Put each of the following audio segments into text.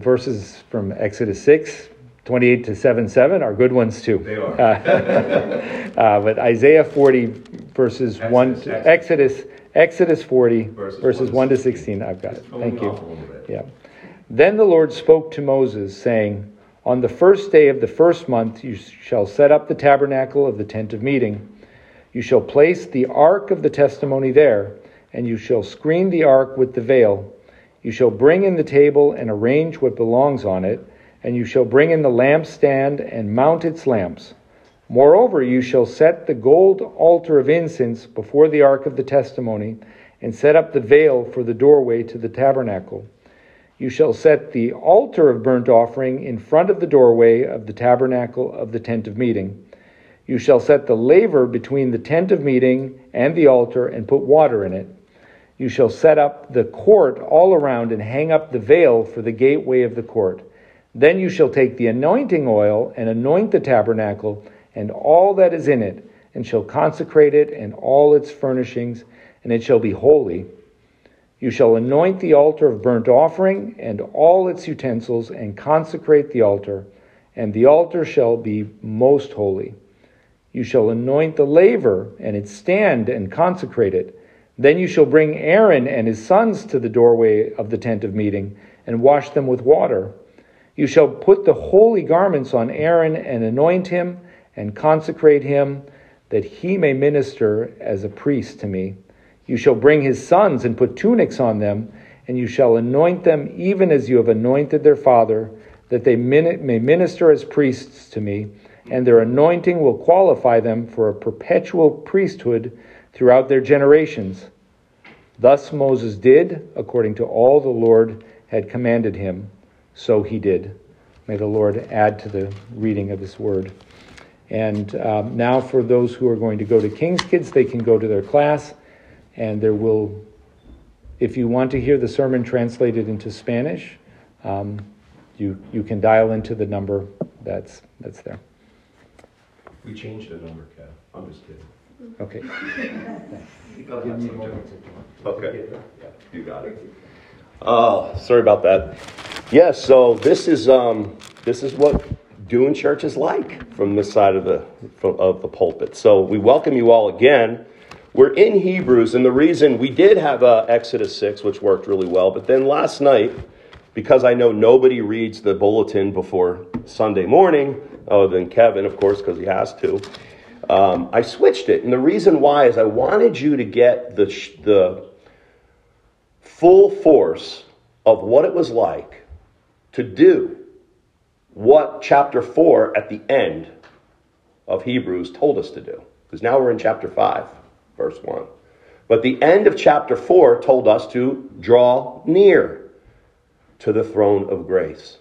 Verses from Exodus 6, 28 to 7 7 are good ones too. They are. uh, but Isaiah 40, verses Exodus, 1 Exodus. to Exodus, Exodus 40, Verses verses 1 1 to to 16. I've got it. Just Thank you. off a little bit. Yeah. Then the Lord spoke to Moses, saying, On the first day of the first month you shall set up the tabernacle of the tent of meeting. You shall place the ark of the testimony there, and you shall screen the ark with the veil. You shall bring in the table and arrange what belongs on it, and you shall bring in the lampstand and mount its lamps. Moreover, you shall set the gold altar of incense before the ark of the testimony, and set up the veil for the doorway to the tabernacle. You shall set the altar of burnt offering in front of the doorway of the tabernacle of the tent of meeting. You shall set the laver between the tent of meeting and the altar and put water in it. You shall set up the court all around and hang up the veil for the gateway of the court. Then you shall take the anointing oil and anoint the tabernacle and all that is in it, and shall consecrate it and all its furnishings, and it shall be holy. You shall anoint the altar of burnt offering and all its utensils, and consecrate the altar, and the altar shall be most holy. You shall anoint the laver and its stand, and consecrate it. Then you shall bring Aaron and his sons to the doorway of the tent of meeting, and wash them with water. You shall put the holy garments on Aaron, and anoint him, and consecrate him, that he may minister as a priest to me. You shall bring his sons and put tunics on them, and you shall anoint them even as you have anointed their father, that they may minister as priests to me, and their anointing will qualify them for a perpetual priesthood throughout their generations. Thus Moses did, according to all the Lord had commanded him, so he did. May the Lord add to the reading of his word. And um, now, for those who are going to go to King's Kids, they can go to their class, and there will, if you want to hear the sermon translated into Spanish, um, you you can dial into the number that's that's there. We changed the number, Kev. I'm just kidding. Okay. Okay. You got it. Oh, sorry about that. Yes, so this is um, this is what doing church is like from this side of the from, of the pulpit. So we welcome you all again. We're in Hebrews, and the reason we did have uh, Exodus six, which worked really well, but then last night, because I know nobody reads the bulletin before Sunday morning, other than Kevin, of course, because he has to. Um, I switched it, and the reason why is I wanted you to get the the full force of what it was like to do what chapter 4 at the end of Hebrews told us to do. Because now we're in chapter 5, verse 1. But the end of chapter 4 told us to draw near to the throne of grace.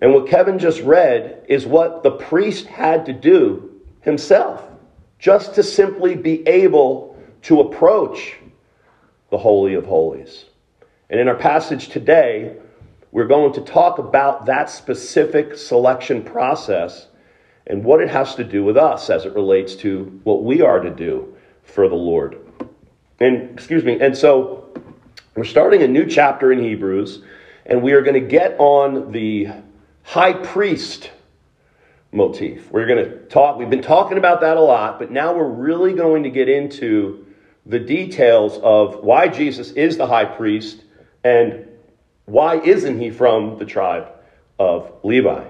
And what Kevin just read is what the priest had to do himself, just to simply be able to approach the Holy of Holies. And in our passage today, we're going to talk about that specific selection process and what it has to do with us as it relates to what we are to do for the Lord. And excuse me, and so we're starting a new chapter in Hebrews, and we are going to get on the high priest motif. We're going to talk, we've been talking about that a lot, but now we're really going to get into the details of why Jesus is the high priest and why isn't he from the tribe of Levi?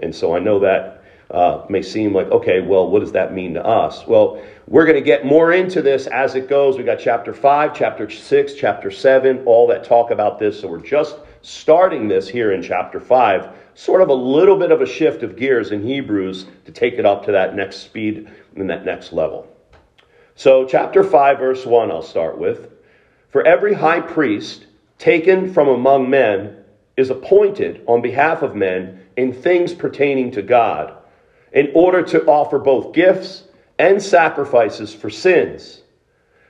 And so I know that uh, may seem like, okay, well, what does that mean to us? Well, we're going to get more into this as it goes. We got chapter 5, chapter 6, chapter 7, all that talk about this. So we're just starting this here in chapter 5, sort of a little bit of a shift of gears in Hebrews to take it up to that next speed and that next level. So, chapter 5, verse 1, I'll start with. For every high priest taken from among men is appointed on behalf of men in things pertaining to God, in order to offer both gifts and sacrifices for sins.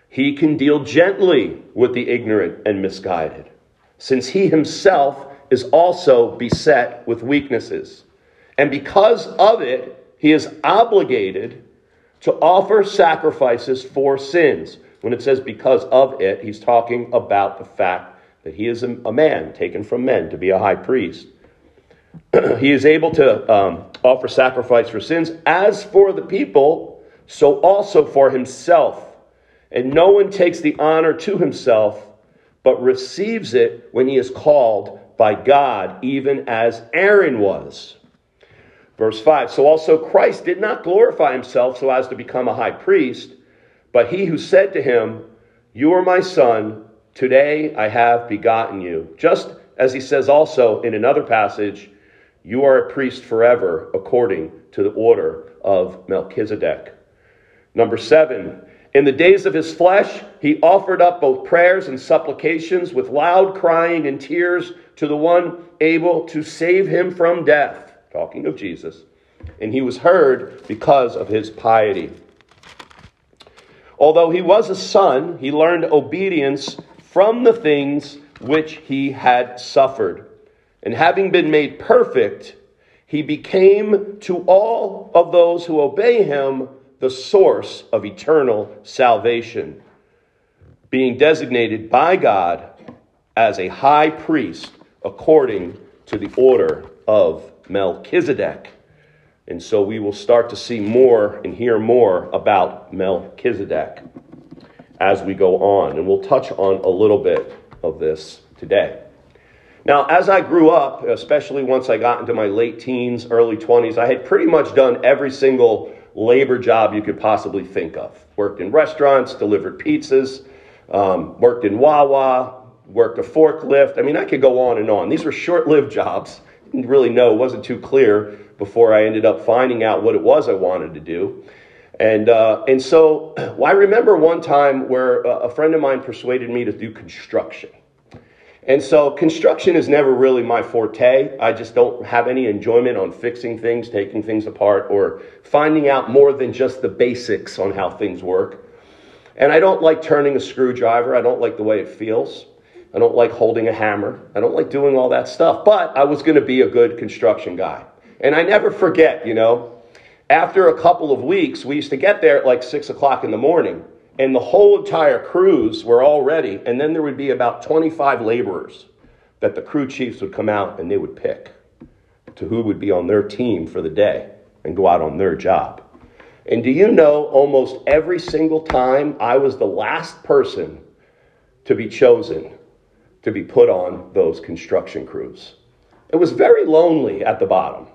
He can deal gently with the ignorant and misguided, since he himself is also beset with weaknesses. And because of it, he is obligated to offer sacrifices for sins. When it says because of it, he's talking about the fact that he is a, man taken from men to be a high priest. he is able to um, offer sacrifice for sins. As for the people, so also for himself. And no one takes the honor to himself, but receives it when he is called by God, even as Aaron was. Verse 5 So also Christ did not glorify himself so as to become a high priest, but he who said to him, You are my son, today I have begotten you. Just as he says also in another passage, You are a priest forever, according to the order of Melchizedek. Number seven, in the days of his flesh, he offered up both prayers and supplications with loud crying and tears to the one able to save him from death. Talking of Jesus. And he was heard because of his piety. Although he was a son, he learned obedience from the things which he had suffered. And having been made perfect, he became to all of those who obey him the source of eternal salvation, being designated by God as a high priest according to the order of Melchizedek. And so we will start to see more and hear more about Melchizedek as we go on. And we'll touch on a little bit of this today. Now, as I grew up, especially once I got into my late teens, early 20s, I had pretty much done every single labor job you could possibly think of. Worked in restaurants, delivered pizzas, um, worked in Wawa, worked a forklift. I mean, I could go on and on. These were short lived jobs. Didn't really know, wasn't too clear before I ended up finding out what it was I wanted to do. And, uh, and so well, I remember one time where a friend of mine persuaded me to do construction. And so construction is never really my forte. I just don't have any enjoyment on fixing things, taking things apart, or finding out more than just the basics on how things work. And I don't like turning a screwdriver. I don't like the way it feels. I don't like holding a hammer. I don't like doing all that stuff. But I was going to be a good construction guy. And I never forget, you know, after a couple of weeks, we used to get there at like six o'clock in the morning and the whole entire crews were all ready. And then there would be about 25 laborers that the crew chiefs would come out and they would pick to who would be on their team for the day and go out on their job. And do you know, almost every single time I was the last person to be chosen to be put on those construction crews. It was very lonely at the bottom.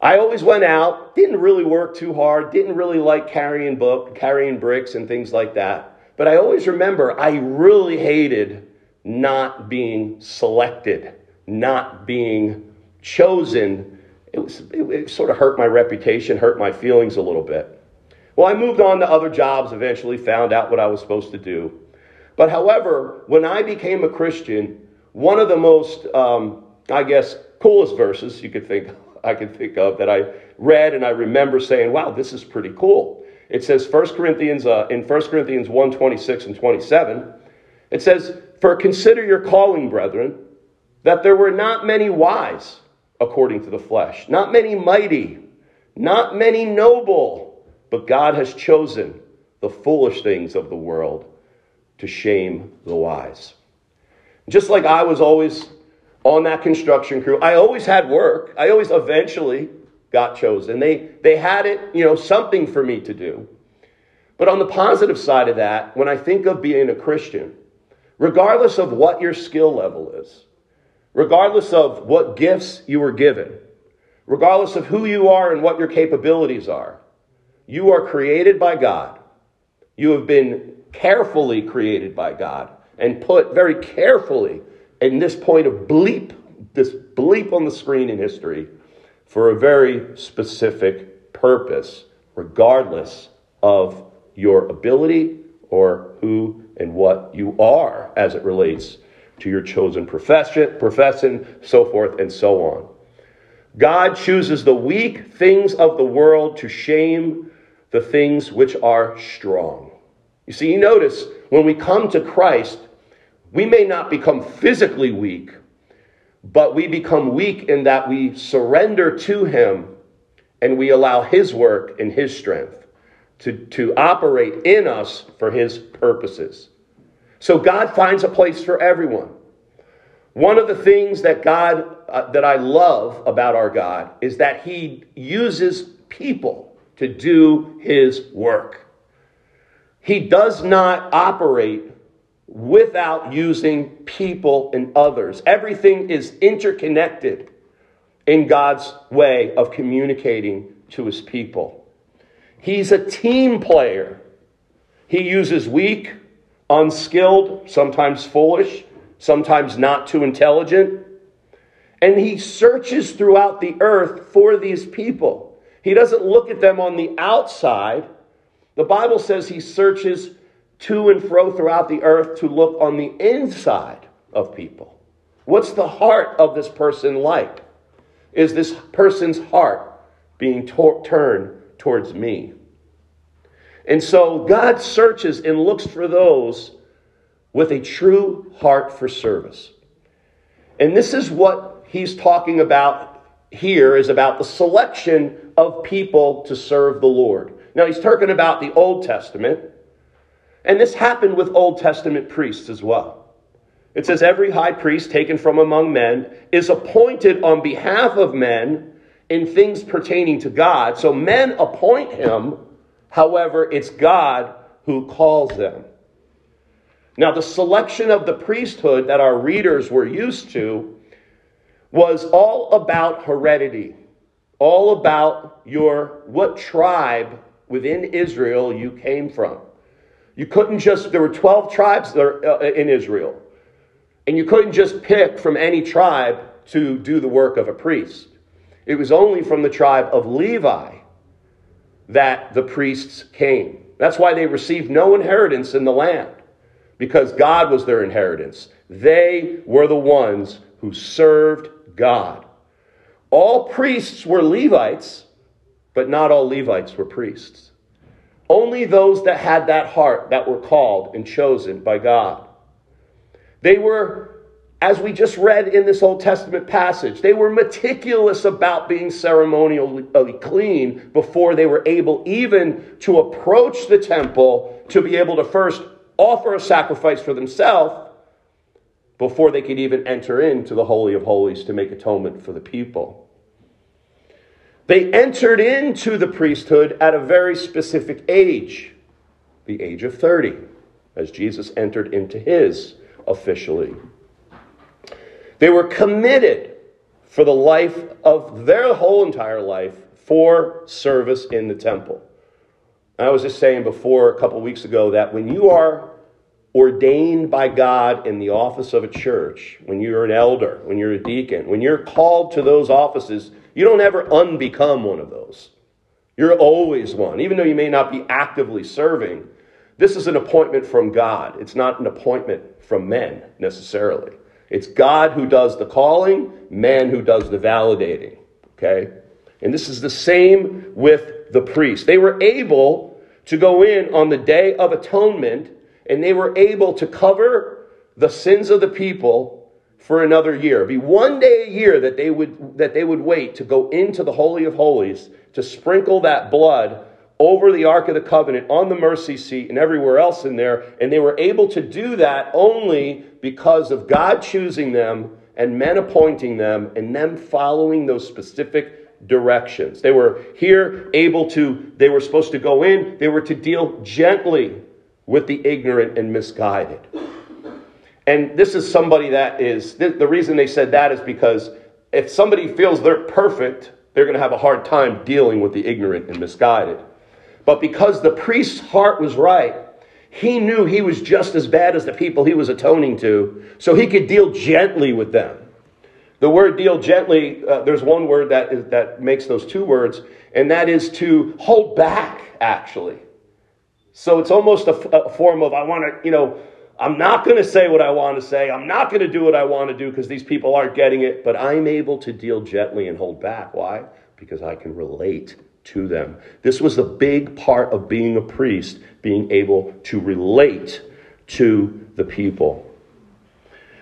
I always went out, didn't really work too hard, didn't really like carrying book, carrying bricks and things like that. But I always remember I really hated not being selected, not being chosen. It, was, it, it sort of hurt my reputation, hurt my feelings a little bit. Well, I moved on to other jobs, eventually found out what I was supposed to do. But however, when I became a Christian, one of the most, um, I guess, coolest verses you could think I could think of that I read and I remember saying, wow, this is pretty cool. It says 1 Corinthians, uh, in 1 Corinthians 1 26 and 27, it says, For consider your calling, brethren, that there were not many wise according to the flesh, not many mighty, not many noble, but God has chosen the foolish things of the world to shame the wise. Just like I was always on that construction crew. I always had work. I always eventually got chosen. They, they had it, you know, something for me to do. But on the positive side of that, when I think of being a Christian, regardless of what your skill level is, regardless of what gifts you were given, regardless of who you are and what your capabilities are, you are created by God. You have been carefully created by God and put very carefully in this point of bleep, this bleep on the screen in history for a very specific purpose, regardless of your ability or who and what you are as it relates to your chosen profession, profession, so forth and so on. God chooses the weak things of the world to shame the things which are strong. You see, you notice when we come to Christ, we may not become physically weak, but we become weak in that we surrender to Him and we allow His work and His strength to, to operate in us for His purposes. So God finds a place for everyone. One of the things that God uh, that I love about our God is that he uses people to do his work. He does not operate without using people and others. Everything is interconnected in God's way of communicating to his people. He's a team player. He uses weak, unskilled, sometimes foolish, sometimes not too intelligent. And he searches throughout the earth for these people. He doesn't look at them on the outside. The Bible says he searches to and fro throughout the earth to look on the inside of people. What's the heart of this person like? Is this person's heart being turned towards me? And so God searches and looks for those with a true heart for service. And this is what he's talking about here is about the selection of people to serve the Lord. Now he's talking about the Old Testament, and this happened with Old Testament priests as well. It says every high priest taken from among men is appointed on behalf of men in things pertaining to God. So men appoint him, however, it's God who calls them. Now, the selection of the priesthood that our readers were used to was all about heredity, all about your what tribe within Israel you came from. You couldn't just, there were 12 tribes uh, in Israel, and you couldn't just pick from any tribe to do the work of a priest. It was only from the tribe of Levi that the priests came. That's why they received no inheritance in the land because God was their inheritance. They were the ones who served God. All priests were Levites, but not all Levites were priests. Only those that had that heart that were called and chosen by God. They were, as we just read in this Old Testament passage, they were meticulous about being ceremonially clean before they were able even to approach the temple to be able to first offer a sacrifice for themselves before they could even enter into the Holy of Holies to make atonement for the people. They entered into the priesthood at a very specific age, the age of 30, as Jesus entered into his officially. They were committed for the life of their whole entire life for service in the temple. I was just saying before a couple weeks ago that when you are ordained by God in the office of a church, when you're an elder, when you're a deacon, when you're called to those offices, you don't ever unbecome one of those. You're always one, even though you may not be actively serving. This is an appointment from God. It's not an appointment from men necessarily. It's God who does the calling, man who does the validating. Okay? And this is the same with the priest. They were able to go in on the day of atonement and they were able to cover the sins of the people for another year. It'd be one day a year that they would that they would wait to go into the holy of holies to sprinkle that blood over the ark of the covenant on the mercy seat and everywhere else in there and they were able to do that only because of God choosing them and men appointing them and them following those specific directions. They were here able to, they were supposed to go in, they were to deal gently with the ignorant and misguided. And this is somebody that is, the reason they said that is because if somebody feels they're perfect, they're going to have a hard time dealing with the ignorant and misguided. But because the priest's heart was right, he knew he was just as bad as the people he was atoning to, so he could deal gently with them. The word deal gently, uh, there's one word that, is, that makes those two words, and that is to hold back, actually. So it's almost a, a form of, I want to, you know, I'm not going to say what I want to say. I'm not going to do what I want to do because these people aren't getting it, but I'm able to deal gently and hold back. Why? Because I can relate to them. This was a big part of being a priest, being able to relate to the people.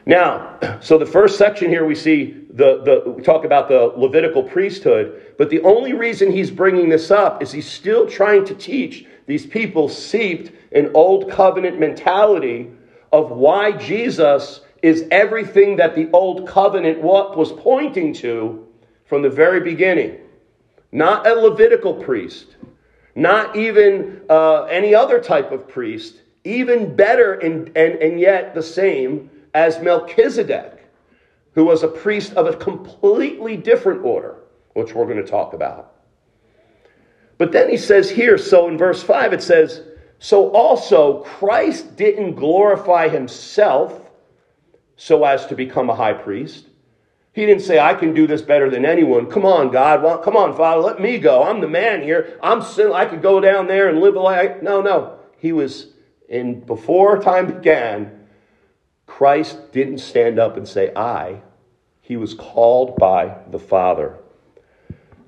Now, so the first section here we see the, the we talk about the Levitical priesthood, but the only reason he's bringing this up is he's still trying to teach these people seeped in old covenant mentality of why Jesus is everything that the old covenant was pointing to from the very beginning. Not a Levitical priest, not even uh, any other type of priest, even better and, and, and yet the same as Melchizedek, who was a priest of a completely different order, which we're going to talk about. But then he says here, so in verse 5, it says, So also Christ didn't glorify himself so as to become a high priest. He didn't say, I can do this better than anyone. Come on, God. Well, come on, Father. Let me go. I'm the man here. I'm sin. I could go down there and live a life. No, no. He was in before time began. Christ didn't stand up and say, I. He was called by the Father.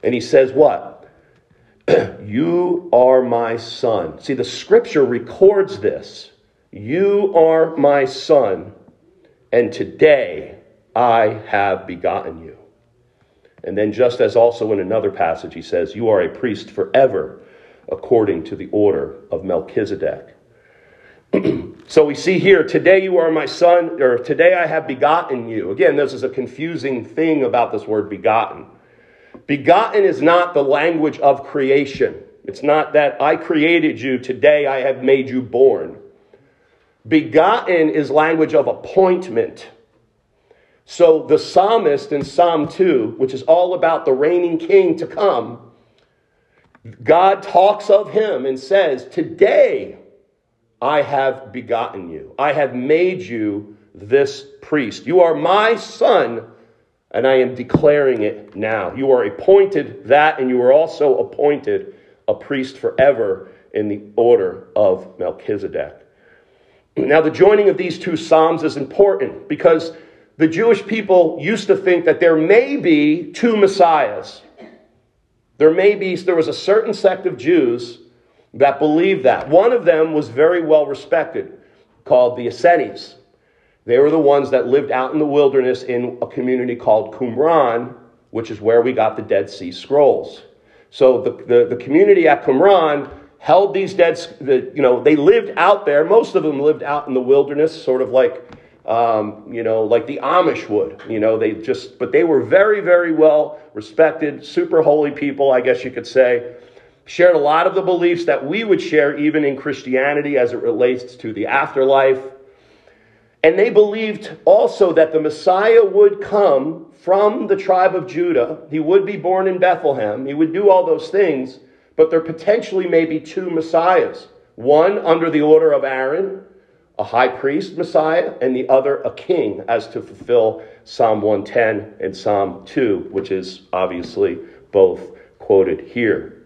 And he says, What? you are my son. See, the scripture records this. You are my son and today I have begotten you. And then, just as also in another passage, he says, You are a priest forever, according to the order of Melchizedek. so we see here, today you are my son, or today I have begotten you. Again, this is a confusing thing about this word begotten. Begotten is not the language of creation. It's not that I created you, today I have made you born. Begotten is language of appointment. So the psalmist in Psalm 2, which is all about the reigning king to come, God talks of him and says, Today I have begotten you. I have made you this priest. You are my son, and I am declaring it now. You are appointed that, and you are also appointed a priest forever in the order of Melchizedek. Now, the joining of these two Psalms is important because the Jewish people used to think that there may be two Messiahs. There may be, there was a certain sect of Jews that believed that. One of them was very well respected, called the Essenes. They were the ones that lived out in the wilderness in a community called Qumran, which is where we got the Dead Sea Scrolls. So the, the, the community at Qumran held these dead, the, you know, they lived out there. Most of them lived out in the wilderness, sort of like, um, you know, like the Amish would. You know, they just, but they were very, very well respected, super holy people, I guess you could say. Shared a lot of the beliefs that we would share even in Christianity as it relates to the afterlife. And they believed also that the Messiah would come from the tribe of Judah. He would be born in Bethlehem. He would do all those things but there potentially may be two messiahs one under the order of Aaron, a high priest messiah, and the other a king, as to fulfill Psalm 110 and Psalm 2, which is obviously both quoted here.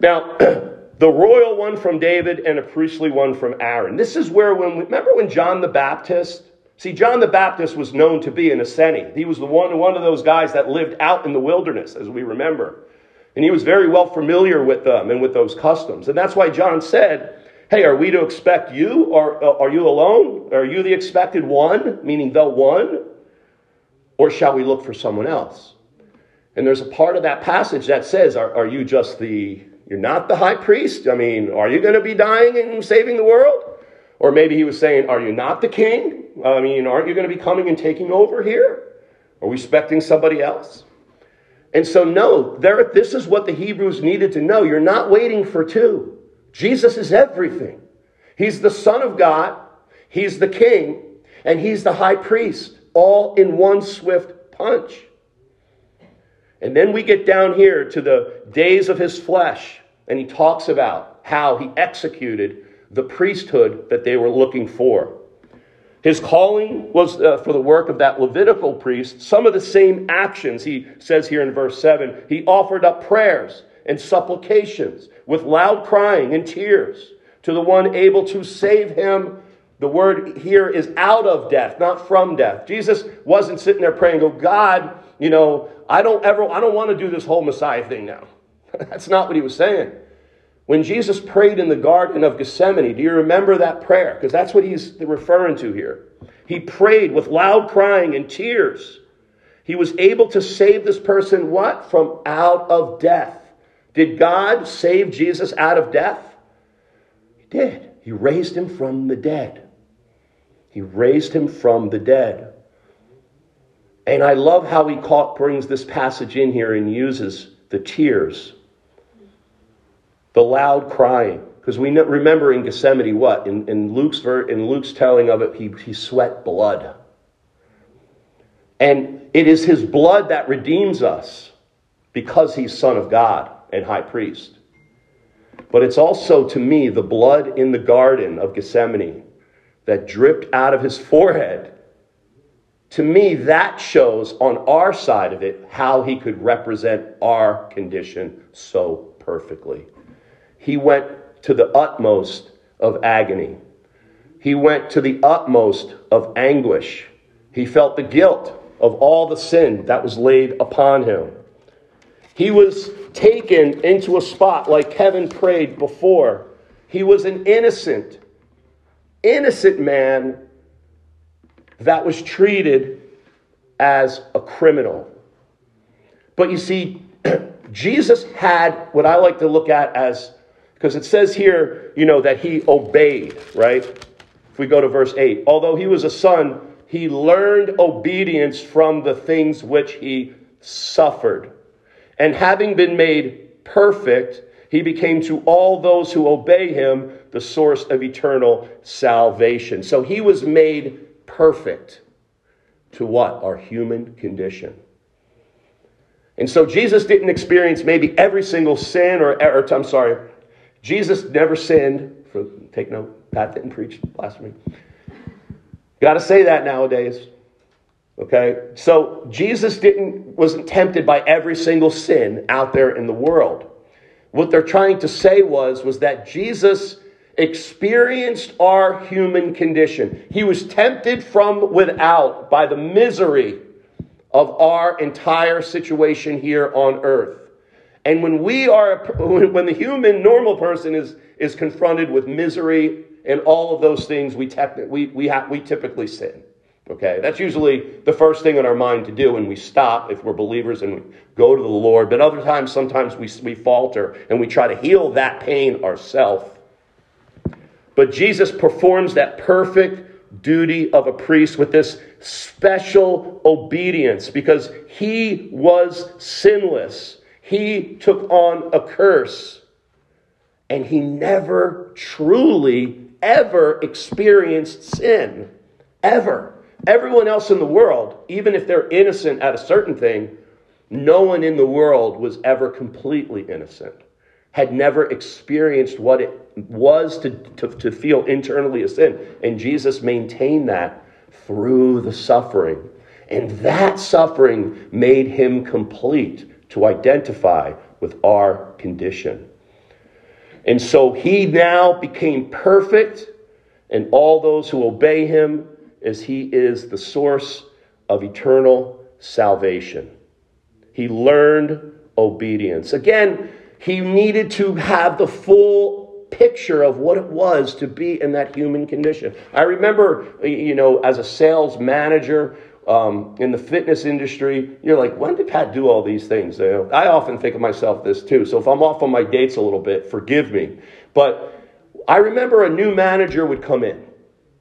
Now, the royal one from David and a priestly one from Aaron. This is where, when remember when John the Baptist, see, John the Baptist was known to be an Essene. He was the one, one of those guys that lived out in the wilderness, as we remember. And he was very well familiar with them and with those customs. And that's why John said, Hey, are we to expect you? Or uh, are you alone? Are you the expected one, meaning the one? Or shall we look for someone else? And there's a part of that passage that says, Are, are you just the, you're not the high priest? I mean, are you going to be dying and saving the world? Or maybe he was saying, Are you not the king? I mean, aren't you going to be coming and taking over here? Are we expecting somebody else? And so, no, there, this is what the Hebrews needed to know. You're not waiting for two. Jesus is everything. He's the Son of God, He's the King, and He's the high priest, all in one swift punch. And then we get down here to the days of His flesh, and He talks about how He executed the priesthood that they were looking for. His calling was uh, for the work of that Levitical priest. Some of the same actions, he says here in verse 7. He offered up prayers and supplications with loud crying and tears to the one able to save him. The word here is out of death, not from death. Jesus wasn't sitting there praying, go, God, you know, I don't ever, I don't want to do this whole Messiah thing now. That's not what he was saying. When Jesus prayed in the Garden of Gethsemane, do you remember that prayer? Because that's what he's referring to here. He prayed with loud crying and tears. He was able to save this person what? From out of death. Did God save Jesus out of death? He did. He raised him from the dead. He raised him from the dead. And I love how he caught, brings this passage in here and uses the tears, the loud crying. Because we remember in Gethsemane what? In, in, Luke's, in Luke's telling of it, he, he sweat blood. And it is his blood that redeems us because he's Son of God and High Priest. But it's also, to me, the blood in the Garden of Gethsemane that dripped out of his forehead. To me, that shows on our side of it how he could represent our condition so perfectly. He went to the utmost of agony. He went to the utmost of anguish. He felt the guilt of all the sin that was laid upon him. He was taken into a spot like Kevin prayed before. He was an innocent, innocent man that was treated as a criminal. But you see, Jesus had what I like to look at as because it says here, you know, that he obeyed, right? If we go to verse 8, although he was a son, he learned obedience from the things which he suffered. And having been made perfect, he became to all those who obey him the source of eternal salvation. So he was made perfect to what? Our human condition. And so Jesus didn't experience maybe every single sin or, or I'm sorry, Jesus never sinned. For, take note, Pat didn't preach blasphemy. Got to say that nowadays. Okay? So Jesus didn't wasn't tempted by every single sin out there in the world. What they're trying to say was was that Jesus experienced our human condition. He was tempted from without by the misery of our entire situation here on earth. And when we are, when the human normal person is, is confronted with misery and all of those things, we, techni- we, we, ha- we typically sin. Okay, that's usually the first thing in our mind to do when we stop if we're believers and we go to the Lord. But other times, sometimes we, we falter and we try to heal that pain ourselves. But Jesus performs that perfect duty of a priest with this special obedience because he was sinless. He took on a curse. And he never truly, ever experienced sin. Ever. Everyone else in the world, even if they're innocent at a certain thing, no one in the world was ever completely innocent, had never experienced what it was to, to, to feel internally a sin. And Jesus maintained that through the suffering. And that suffering made him complete to identify with our condition. And so he now became perfect, and all those who obey him, as he is the source of eternal salvation. He learned obedience. Again, he needed to have the full picture of what it was to be in that human condition. I remember, you know, as a sales manager, um, in the fitness industry, you're like, when did Pat do all these things? You know, I often think of myself this too. So if I'm off on my dates a little bit, forgive me. But I remember a new manager would come in.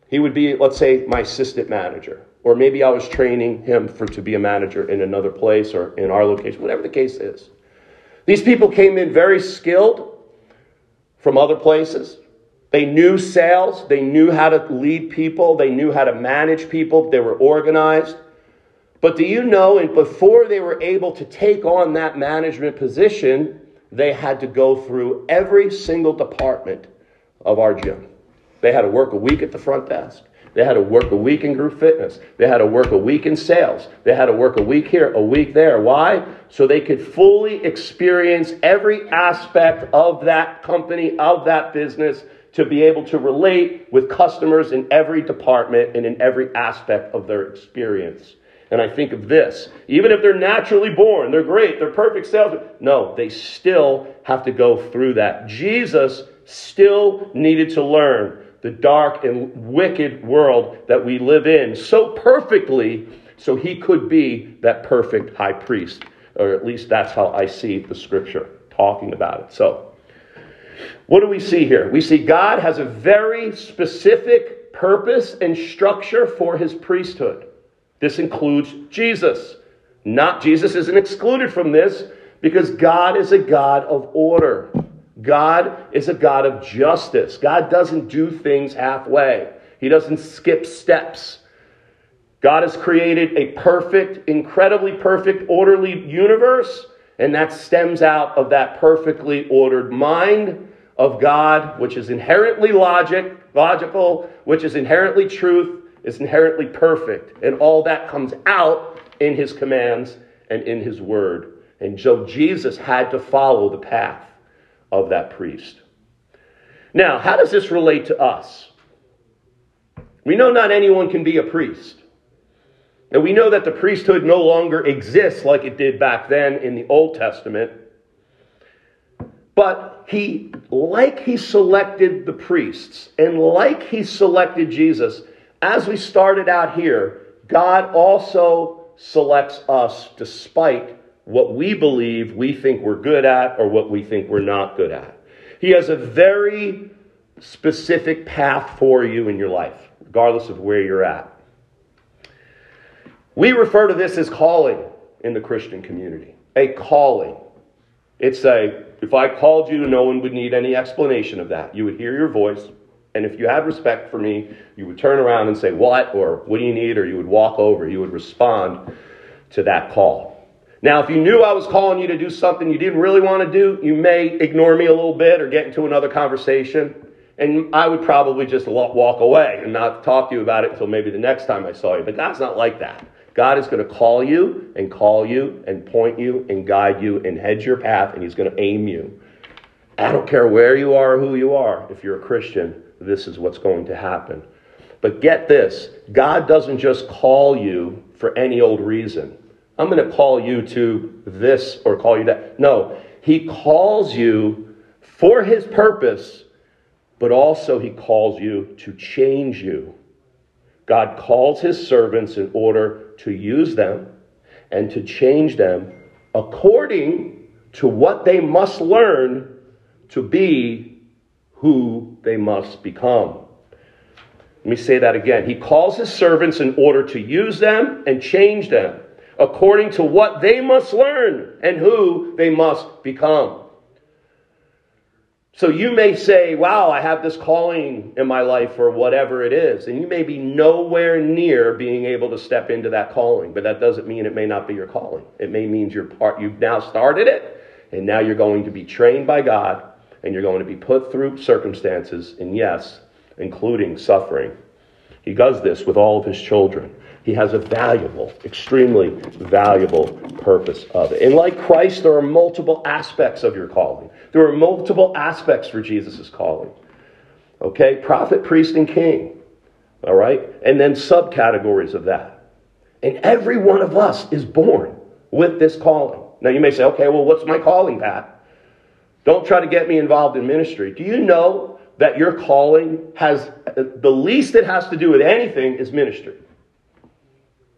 He would be, let's say, my assistant manager. Or maybe I was training him for to be a manager in another place or in our location, whatever the case is. These people came in very skilled from other places. They knew sales, they knew how to lead people, they knew how to manage people, they were organized. But do you know, and before they were able to take on that management position, they had to go through every single department of our gym. They had to work a week at the front desk. They had to work a week in group fitness. They had to work a week in sales. They had to work a week here, a week there. Why? So they could fully experience every aspect of that company, of that business, to be able to relate with customers in every department and in every aspect of their experience. And I think of this even if they're naturally born, they're great, they're perfect salesmen. No, they still have to go through that. Jesus still needed to learn the dark and wicked world that we live in so perfectly so he could be that perfect high priest. Or at least that's how I see the scripture talking about it. So, what do we see here? We see God has a very specific purpose and structure for his priesthood. This includes Jesus. Not Jesus isn't excluded from this because God is a God of order. God is a God of justice. God doesn't do things halfway. He doesn't skip steps. God has created a perfect, incredibly perfect, orderly universe, and that stems out of that perfectly ordered mind of God, which is inherently logic, logical, which is inherently truth, is inherently perfect. And all that comes out in his commands and in his word. And so Jesus had to follow the path of that priest. Now, how does this relate to us? We know not anyone can be a priest. And we know that the priesthood no longer exists like it did back then in the Old Testament. But he, like he selected the priests and like he selected Jesus, as we started out here, God also selects us despite what we believe we think we're good at or what we think we're not good at. He has a very specific path for you in your life, regardless of where you're at. We refer to this as calling in the Christian community. A calling. It's a, if I called you, no one would need any explanation of that. You would hear your voice, and if you had respect for me, you would turn around and say, What? or What do you need? or you would walk over. You would respond to that call. Now, if you knew I was calling you to do something you didn't really want to do, you may ignore me a little bit or get into another conversation. And I would probably just walk away and not talk to you about it until maybe the next time I saw you. But God's not like that. God is going to call you and call you and point you and guide you and hedge your path, and He's going to aim you. I don't care where you are or who you are. If you're a Christian, this is what's going to happen. But get this God doesn't just call you for any old reason. I'm going to call you to this or call you that. No, he calls you for his purpose, but also he calls you to change you. God calls his servants in order to use them and to change them according to what they must learn to be who they must become. Let me say that again. He calls his servants in order to use them and change them according to what they must learn and who they must become. So you may say, Wow, I have this calling in my life, or whatever it is. And you may be nowhere near being able to step into that calling, but that doesn't mean it may not be your calling. It may mean you're part, you've now started it, and now you're going to be trained by God, and you're going to be put through circumstances, and yes, including suffering. He does this with all of his children. He has a valuable, extremely valuable purpose of it. And like Christ, there are multiple aspects of your calling. There are multiple aspects for Jesus' calling. Okay? Prophet, priest, and king. All right? And then subcategories of that. And every one of us is born with this calling. Now you may say, okay, well, what's my calling, Pat? Don't try to get me involved in ministry. Do you know that your calling has the least it has to do with anything is ministry?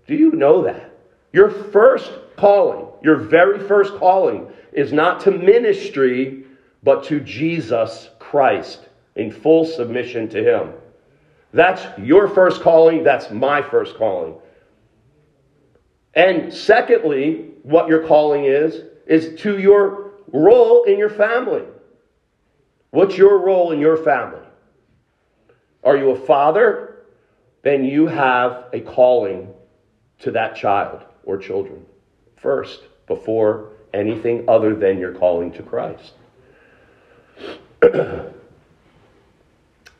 Do you know that? Your first calling, your very first calling, is not to ministry, but to Jesus Christ in full submission to Him. That's your first calling. That's my first calling. And secondly, what your calling is, is to your role in your family. What's your role in your family? Are you a father? Then you have a calling to that child or children first before anything other than your calling to Christ.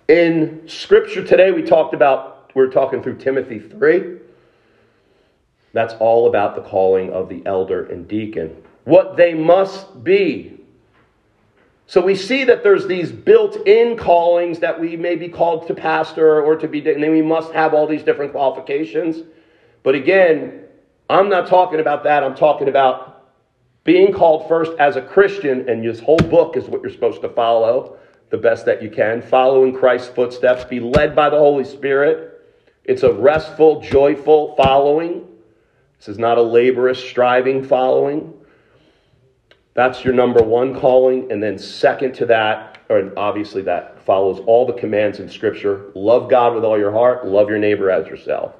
In scripture today, we talked about, we're talking through Timothy 3. That's all about the calling of the elder and deacon, what they must be. So we see that there's these built in callings that we may be called to pastor or to be, and then we must have all these different qualifications. But again, I'm not talking about that. I'm talking about being called first as a Christian, and this whole book is what you're supposed to follow the best that you can. Following Christ's footsteps, be led by the Holy Spirit. It's a restful, joyful following. This is not a laborious, striving following. That's your number one calling. And then, second to that, or obviously that follows all the commands in Scripture love God with all your heart, love your neighbor as yourself.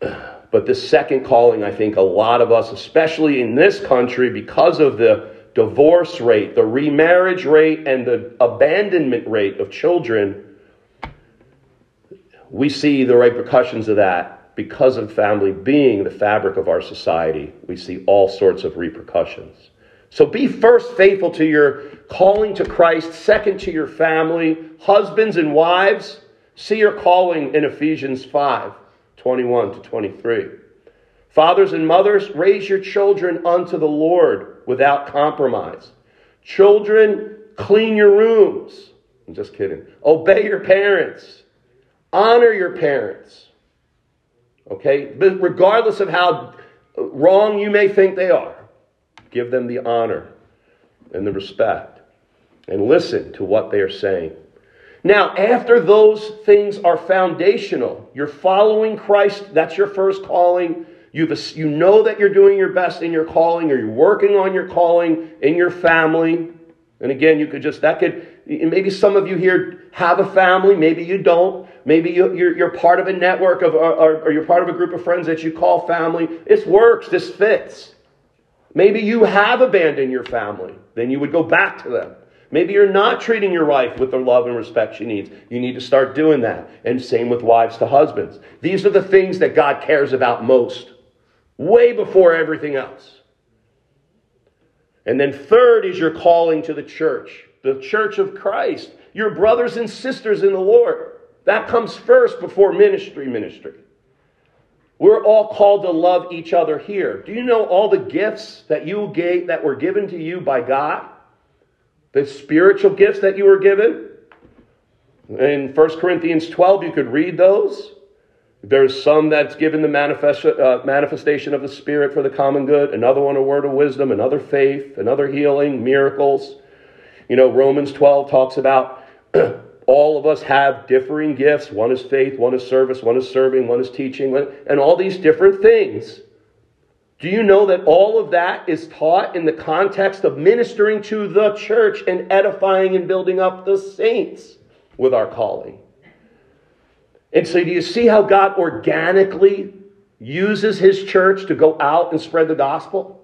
But the second calling, I think a lot of us, especially in this country, because of the divorce rate, the remarriage rate, and the abandonment rate of children, we see the repercussions of that because of family being the fabric of our society. We see all sorts of repercussions. So be first faithful to your calling to Christ, second to your family. Husbands and wives, see your calling in Ephesians 5 21 to 23. Fathers and mothers, raise your children unto the Lord without compromise. Children, clean your rooms. I'm just kidding. Obey your parents. Honor your parents. Okay? But regardless of how wrong you may think they are, give them the honor and the respect and listen to what they are saying. Now, after those things are foundational, you're following Christ, that's your first calling. You've, you know that you're doing your best in your calling, or you're working on your calling in your family. And again, you could just, that could, maybe some of you here have a family, maybe you don't. Maybe you, you're, you're part of a network of, or you're part of a group of friends that you call family. This works, this fits. Maybe you have abandoned your family, then you would go back to them. Maybe you're not treating your wife with the love and respect she needs. You need to start doing that. And same with wives to husbands. These are the things that God cares about most way before everything else. And then, third is your calling to the church, the church of Christ, your brothers and sisters in the Lord. That comes first before ministry, ministry. We're all called to love each other here. Do you know all the gifts that you gave that were given to you by God? The spiritual gifts that you were given? In 1 Corinthians 12, you could read those. There's some that's given the manifest, uh, manifestation of the Spirit for the common good, another one a word of wisdom, another faith, another healing, miracles. You know, Romans 12 talks about all of us have differing gifts. One is faith, one is service, one is serving, one is teaching, and all these different things. Do you know that all of that is taught in the context of ministering to the church and edifying and building up the saints with our calling? And so, do you see how God organically uses his church to go out and spread the gospel?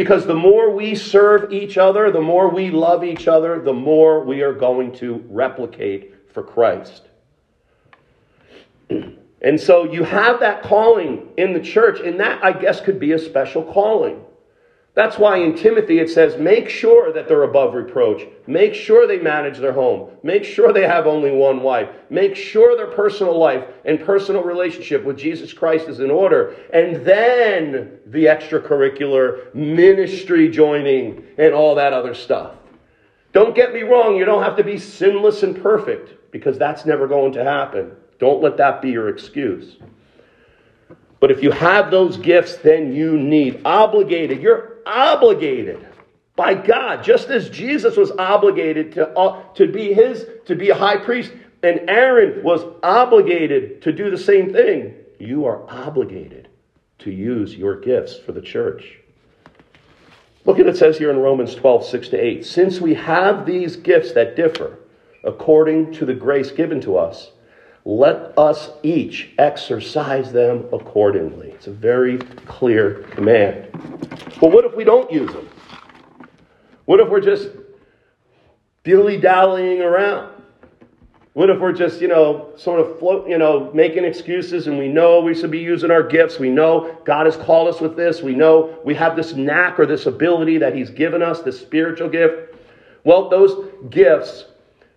Because the more we serve each other, the more we love each other, the more we are going to replicate for Christ. And so you have that calling in the church, and that, I guess, could be a special calling. That's why in Timothy it says, make sure that they're above reproach. Make sure they manage their home. Make sure they have only one wife. Make sure their personal life and personal relationship with Jesus Christ is in order. And then the extracurricular ministry joining and all that other stuff. Don't get me wrong, you don't have to be sinless and perfect because that's never going to happen. Don't let that be your excuse. But if you have those gifts, then you need obligated. You're obligated by God, just as Jesus was obligated to, uh, to be his, to be a high priest, and Aaron was obligated to do the same thing. You are obligated to use your gifts for the church. Look at it says here in Romans 12, 6 to 8. Since we have these gifts that differ according to the grace given to us, let us each exercise them accordingly. It's a very clear command. But what if we don't use them? What if we're just dilly dallying around? What if we're just, you know, sort of float, you know, making excuses and we know we should be using our gifts. We know God has called us with this. We know we have this knack or this ability that He's given us, this spiritual gift. Well, those gifts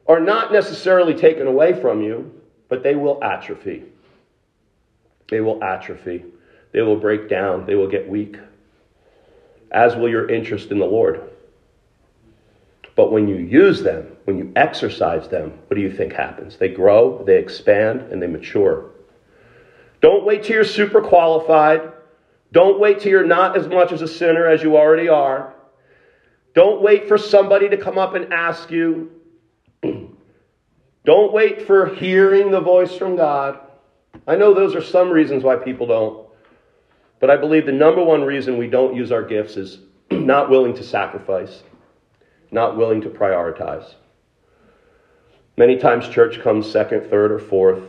are not necessarily taken away from you but they will atrophy. They will atrophy. They will break down. They will get weak, as will your interest in the Lord. But when you use them, when you exercise them, what do you think happens? They grow, they expand, and they mature. Don't wait till you're super qualified. Don't wait till you're not as much as a sinner as you already are. Don't wait for somebody to come up and ask you, don't wait for hearing the voice from God. I know those are some reasons why people don't. But I believe the number one reason we don't use our gifts is not willing to sacrifice, not willing to prioritize. Many times, church comes second, third, or fourth,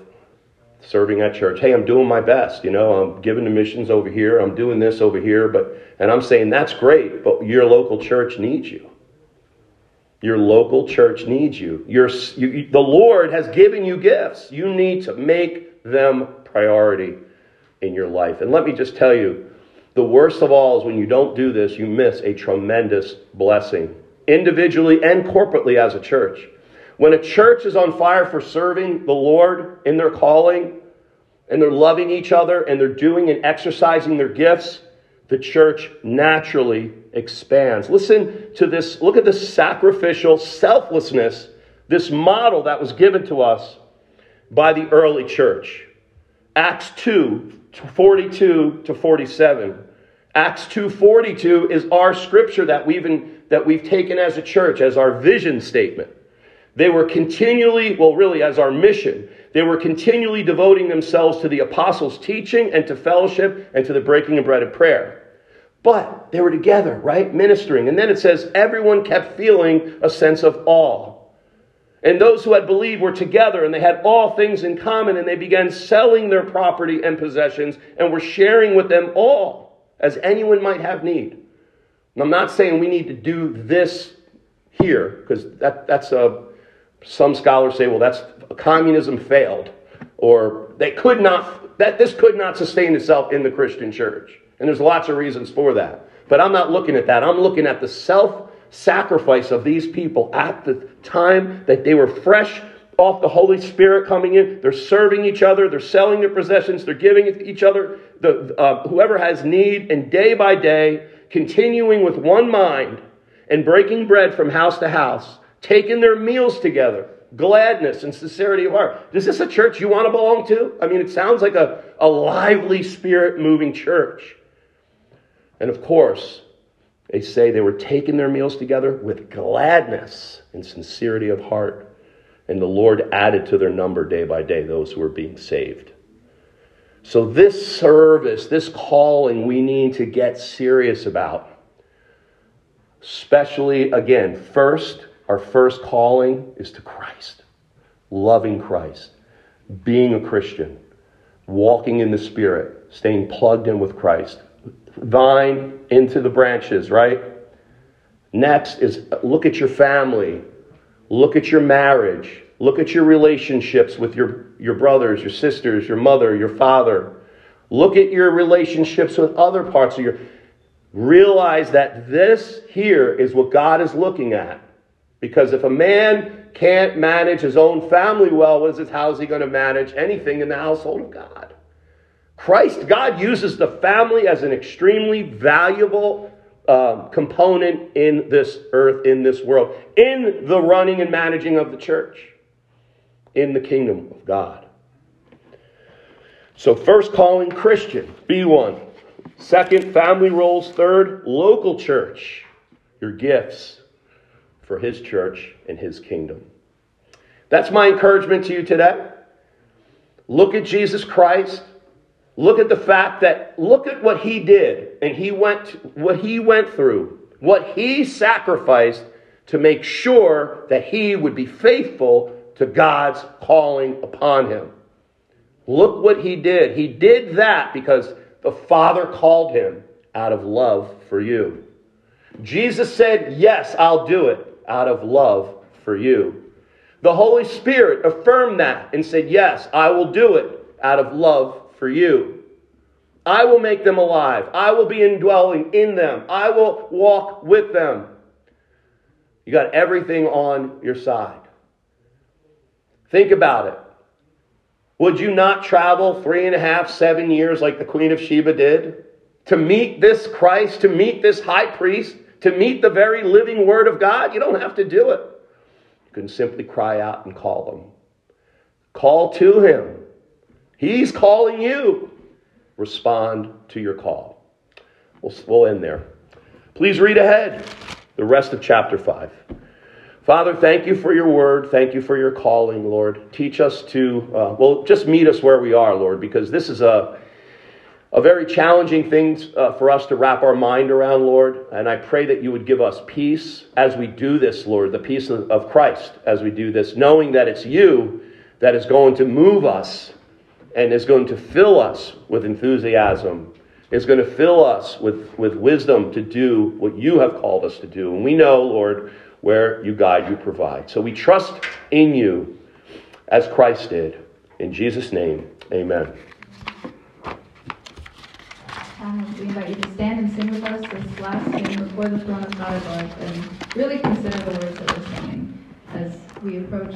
serving at church. Hey, I'm doing my best. You know, I'm giving the missions over here. I'm doing this over here. But, and I'm saying that's great, but your local church needs you. Your local church needs you. Your, you. The Lord has given you gifts. You need to make them priority in your life. And let me just tell you, the worst of all is when you don't do this, you miss a tremendous blessing, individually and corporately as a church. When a church is on fire for serving the Lord in their calling, and they're loving each other, and they're doing and exercising their gifts, the church naturally expands. Listen to this. Look at this sacrificial selflessness, this model that was given to us by the early church. Acts 2 42 to 47. Acts 2:42 is our scripture that we've in, that we've taken as a church as our vision statement. They were continually, well really as our mission, they were continually devoting themselves to the apostles' teaching and to fellowship and to the breaking of bread and prayer. But they were together, right? Ministering. And then it says everyone kept feeling a sense of awe. And those who had believed were together and they had all things in common and they began selling their property and possessions and were sharing with them all as anyone might have need. And I'm not saying we need to do this here because that, that's a, some scholars say, well, that's communism failed or they could not, that this could not sustain itself in the Christian church. And there's lots of reasons for that. But I'm not looking at that. I'm looking at the self sacrifice of these people at the time that they were fresh off the Holy Spirit coming in. They're serving each other. They're selling their possessions. They're giving each other. The, uh, whoever has need, and day by day, continuing with one mind and breaking bread from house to house, taking their meals together, gladness and sincerity of heart. Is this a church you want to belong to? I mean, it sounds like a, a lively, spirit moving church. And of course, they say they were taking their meals together with gladness and sincerity of heart. And the Lord added to their number day by day those who were being saved. So, this service, this calling, we need to get serious about. Especially, again, first, our first calling is to Christ, loving Christ, being a Christian, walking in the Spirit, staying plugged in with Christ, vine into the branches, right? Next is look at your family, look at your marriage, look at your relationships with your, your brothers, your sisters, your mother, your father. Look at your relationships with other parts of your. Realize that this here is what God is looking at. Because if a man can't manage his own family well, what is it, how is he going to manage anything in the household of God? Christ, God uses the family as an extremely valuable um, component in this earth, in this world, in the running and managing of the church, in the kingdom of God. So, first calling Christian, be one. Second, family roles. Third, local church, your gifts for his church and his kingdom. That's my encouragement to you today. Look at Jesus Christ Look at the fact that, look at what he did and he went, what he went through, what he sacrificed to make sure that he would be faithful to God's calling upon him. Look what he did. He did that because the Father called him out of love for you. Jesus said, Yes, I'll do it out of love for you. The Holy Spirit affirmed that and said, Yes, I will do it out of love for you. I will make them alive. I will be indwelling in them. I will walk with them. You got everything on your side. Think about it. Would you not travel three and a half, seven years like the Queen of Sheba did to meet this Christ, to meet this high priest, to meet the very living Word of God? You don't have to do it. You can simply cry out and call him. Call to him. He's calling you. Respond to your call. We'll, we'll end there. Please read ahead the rest of chapter 5. Father, thank you for your word. Thank you for your calling, Lord. Teach us to, uh, well, just meet us where we are, Lord, because this is a, a very challenging thing uh, for us to wrap our mind around, Lord. And I pray that you would give us peace as we do this, Lord, the peace of, of Christ as we do this, knowing that it's you that is going to move us and is going to fill us with enthusiasm, is going to fill us with, with wisdom to do what you have called us to do. And we know, Lord, where you guide, you provide. So we trust in you as Christ did. In Jesus' name, amen. Um, we invite you to stand and sing with us this last hymn before the throne of God above and really consider the words that we're singing as we approach